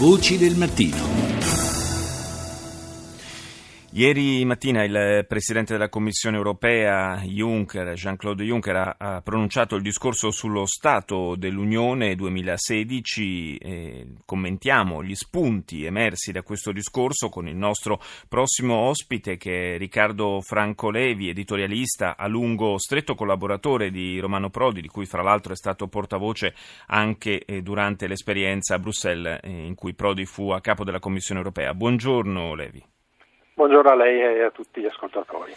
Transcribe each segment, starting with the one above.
Voci del mattino. Ieri mattina il Presidente della Commissione europea Juncker, Jean-Claude Juncker, ha pronunciato il discorso sullo Stato dell'Unione 2016. Eh, commentiamo gli spunti emersi da questo discorso con il nostro prossimo ospite che è Riccardo Franco Levi, editorialista, a lungo stretto collaboratore di Romano Prodi, di cui fra l'altro è stato portavoce anche eh, durante l'esperienza a Bruxelles eh, in cui Prodi fu a capo della Commissione europea. Buongiorno Levi. Buongiorno a lei e a tutti gli ascoltatori.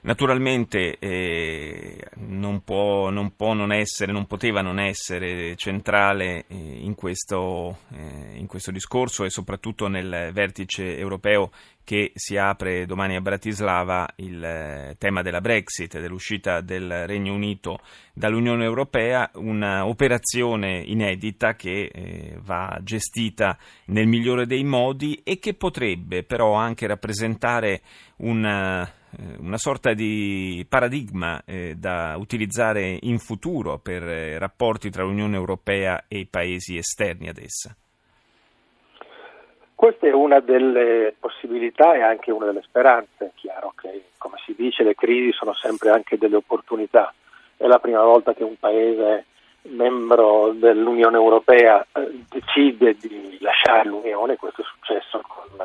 Naturalmente eh, non, può, non, può, non essere, non poteva non essere centrale eh, in, questo, eh, in, questo, discorso e soprattutto nel vertice europeo che si apre domani a Bratislava il eh, tema della Brexit, dell'uscita del Regno Unito dall'Unione Europea, un'operazione inedita che eh, va gestita nel migliore dei modi e che potrebbe però anche rappresentare una eh, una sorta di paradigma da utilizzare in futuro per rapporti tra l'Unione Europea e i paesi esterni ad essa? Questa è una delle possibilità e anche una delle speranze. È chiaro che, come si dice, le crisi sono sempre anche delle opportunità. È la prima volta che un paese membro dell'Unione Europea eh, decide di lasciare l'Unione, questo è successo con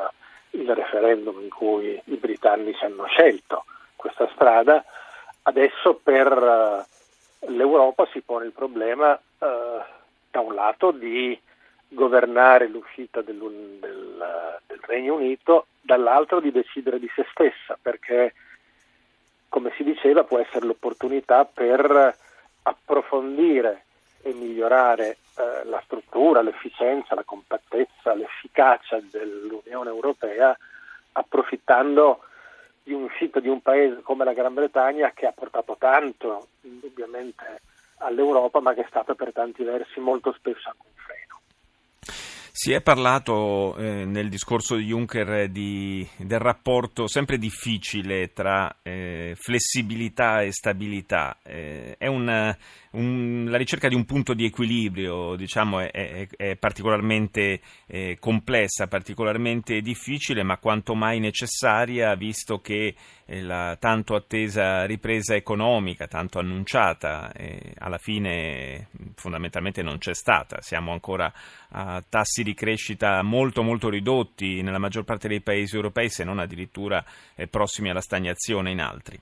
il referendum in cui i britannici hanno scelto questa strada, adesso per uh, l'Europa si pone il problema uh, da un lato di governare l'uscita del, del, Regno Unito, dall'altro di decidere di se stessa, perché come si diceva può essere l'opportunità per approfondire e migliorare eh, la struttura, l'efficienza, la compattezza, l'efficacia dell'Unione Europea approfittando di un'uscita di un paese come la Gran Bretagna che ha portato tanto indubbiamente all'Europa ma che è stata per tanti versi molto spesso anche un. Si è parlato eh, nel discorso di Juncker di, del rapporto sempre difficile tra eh, flessibilità e stabilità. Eh, è un, un, la ricerca di un punto di equilibrio diciamo, è, è, è particolarmente eh, complessa, particolarmente difficile, ma quanto mai necessaria, visto che eh, la tanto attesa ripresa economica, tanto annunciata, eh, alla fine fondamentalmente non c'è stata. Siamo ancora a tassi di crescita molto molto ridotti nella maggior parte dei paesi europei, se non addirittura eh, prossimi alla stagnazione in altri.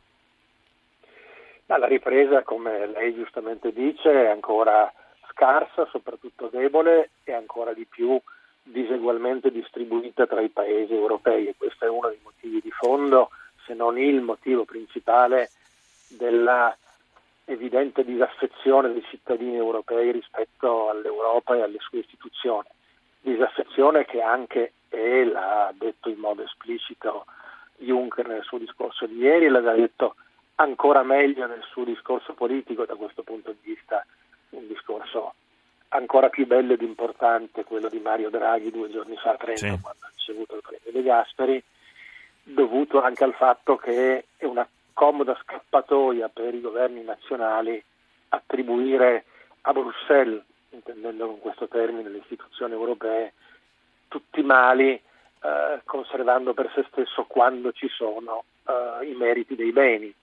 La ripresa, come lei giustamente dice, è ancora scarsa, soprattutto debole e ancora di più disegualmente distribuita tra i paesi europei e questo è uno dei motivi di fondo, se non il motivo principale della evidente disaffezione dei cittadini europei rispetto all'Europa e alle sue istituzioni. Disaffezione che anche, e l'ha detto in modo esplicito Juncker nel suo discorso di ieri, l'ha detto ancora meglio nel suo discorso politico da questo punto di vista, un discorso ancora più bello ed importante, quello di Mario Draghi due giorni fa a Trento sì. quando ha ricevuto il premio De Gasperi, dovuto anche al fatto che è una comoda scappatoia per i governi nazionali attribuire a Bruxelles, intendendo con questo termine le istituzioni europee, tutti i mali, eh, conservando per se stesso quando ci sono eh, i meriti dei beni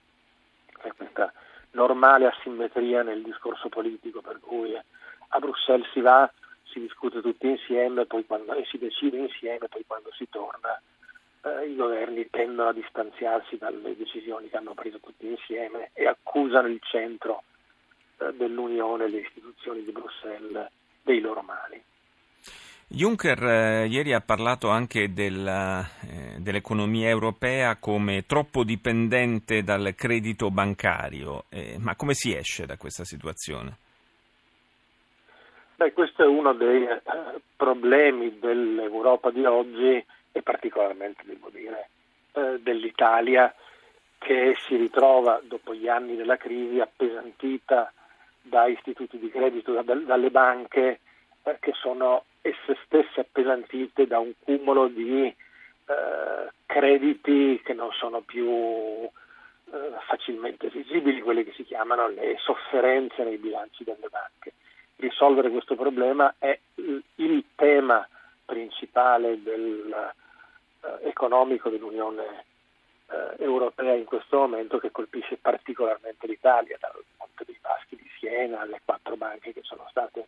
c'è questa normale asimmetria nel discorso politico per cui a Bruxelles si va, si discute tutti insieme quando, e si decide insieme, poi quando si torna eh, i governi tendono a distanziarsi dalle decisioni che hanno preso tutti insieme e accusano il centro eh, dell'Unione, le istituzioni di Bruxelles, dei loro mali. Juncker eh, ieri ha parlato anche della, eh, dell'economia europea come troppo dipendente dal credito bancario, eh, ma come si esce da questa situazione? Beh, questo è uno dei eh, problemi dell'Europa di oggi e particolarmente, devo dire, eh, dell'Italia che si ritrova dopo gli anni della crisi appesantita da istituti di credito, da, dalle banche eh, che sono esse stesse appesantite da un cumulo di eh, crediti che non sono più eh, facilmente esigibili, quelle che si chiamano le sofferenze nei bilanci delle banche. Risolvere questo problema è il tema principale del, eh, economico dell'Unione eh, Europea in questo momento che colpisce particolarmente l'Italia, dal Monte dei Paschi di Siena alle quattro banche che sono state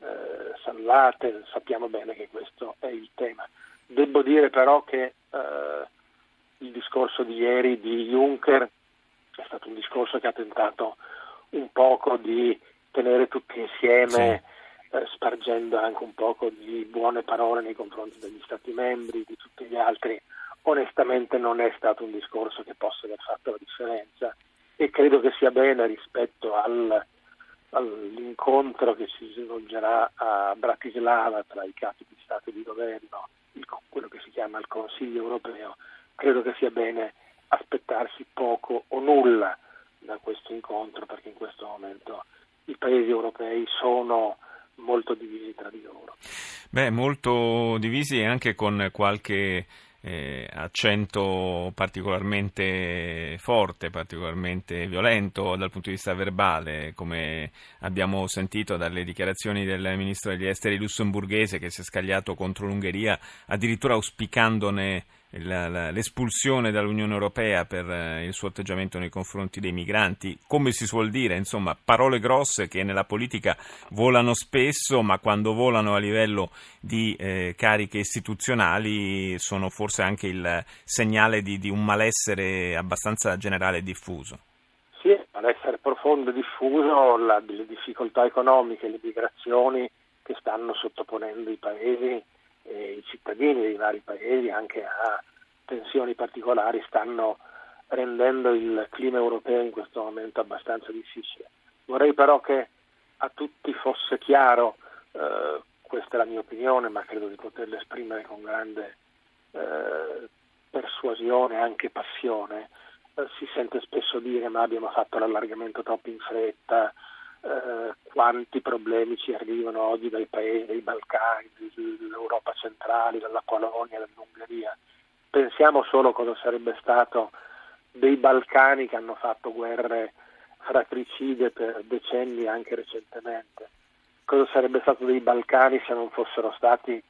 eh, sallate, sappiamo bene che questo è il tema. Devo dire però che eh, il discorso di ieri di Juncker è stato un discorso che ha tentato un poco di tenere tutti insieme, sì. eh, spargendo anche un poco di buone parole nei confronti degli Stati membri, di tutti gli altri. Onestamente non è stato un discorso che possa aver fatto la differenza e credo che sia bene rispetto al, all'incontro che si svolgerà a Bratislava tra i capi di Stato e di governo, quello che si chiama il Consiglio europeo, credo che sia bene aspettarsi poco o nulla da questo incontro perché in questo momento i paesi europei sono molto divisi tra di loro. Beh, molto divisi e anche con qualche eh, accento particolarmente forte, particolarmente violento dal punto di vista verbale, come abbiamo sentito dalle dichiarazioni del ministro degli esteri lussemburghese che si è scagliato contro l'Ungheria, addirittura auspicandone l'espulsione dall'Unione Europea per eh, il suo atteggiamento nei confronti dei migranti, come si suol dire, insomma, parole grosse che nella politica volano spesso, ma quando volano a livello di eh, cariche istituzionali sono forse anche il segnale di, di un malessere abbastanza generale e diffuso. Sì, malessere profondo e diffuso, la, le difficoltà economiche, le migrazioni che stanno sottoponendo i paesi eh, i cittadini dei vari paesi anche a tensioni particolari stanno rendendo il clima europeo in questo momento abbastanza difficile. Vorrei però che a tutti fosse chiaro, eh, questa è la mia opinione, ma credo di poterla esprimere con grande eh, persuasione e anche passione, eh, si sente spesso dire ma abbiamo fatto l'allargamento troppo in fretta, eh, quanti problemi ci arrivano oggi dai paesi dei Balcani, dall'Europa centrale, dalla Polonia, dall'Ungheria. Pensiamo solo cosa sarebbe stato dei Balcani che hanno fatto guerre fratricide per decenni anche recentemente. Cosa sarebbe stato dei Balcani se non fossero stati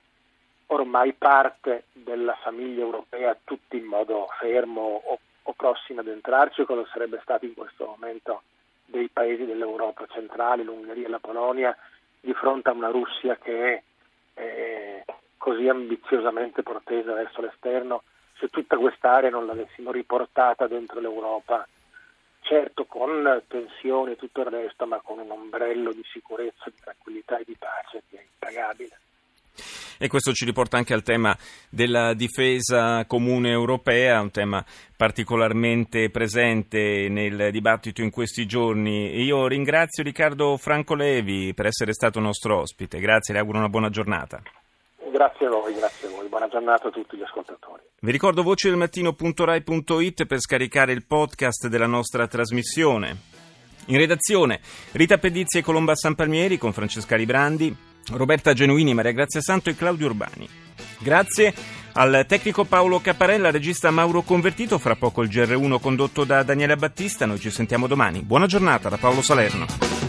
ormai parte della famiglia europea, tutti in modo fermo o, o prossimi ad entrarci, cosa sarebbe stato in questo momento dei paesi dell'Europa centrale, l'Ungheria e la Polonia, di fronte a una Russia che è eh, così ambiziosamente protesa verso l'esterno, se tutta quest'area non l'avessimo riportata dentro l'Europa, certo con tensioni e tutto il resto, ma con un ombrello di sicurezza, di tranquillità e di pace. E questo ci riporta anche al tema della difesa comune europea, un tema particolarmente presente nel dibattito in questi giorni. Io ringrazio Riccardo Franco Levi per essere stato nostro ospite. Grazie, le auguro una buona giornata. Grazie a voi, grazie a voi. Buona giornata a tutti gli ascoltatori. Vi ricordo vocedelmattino.rai.it per scaricare il podcast della nostra trasmissione. In redazione Rita Pedizzi e Colomba Sanpalmieri con Francesca Librandi. Roberta Genuini, Maria Grazia Santo e Claudio Urbani. Grazie al tecnico Paolo Caparella, regista Mauro Convertito, fra poco il GR1 condotto da Daniela Battista. Noi ci sentiamo domani. Buona giornata da Paolo Salerno.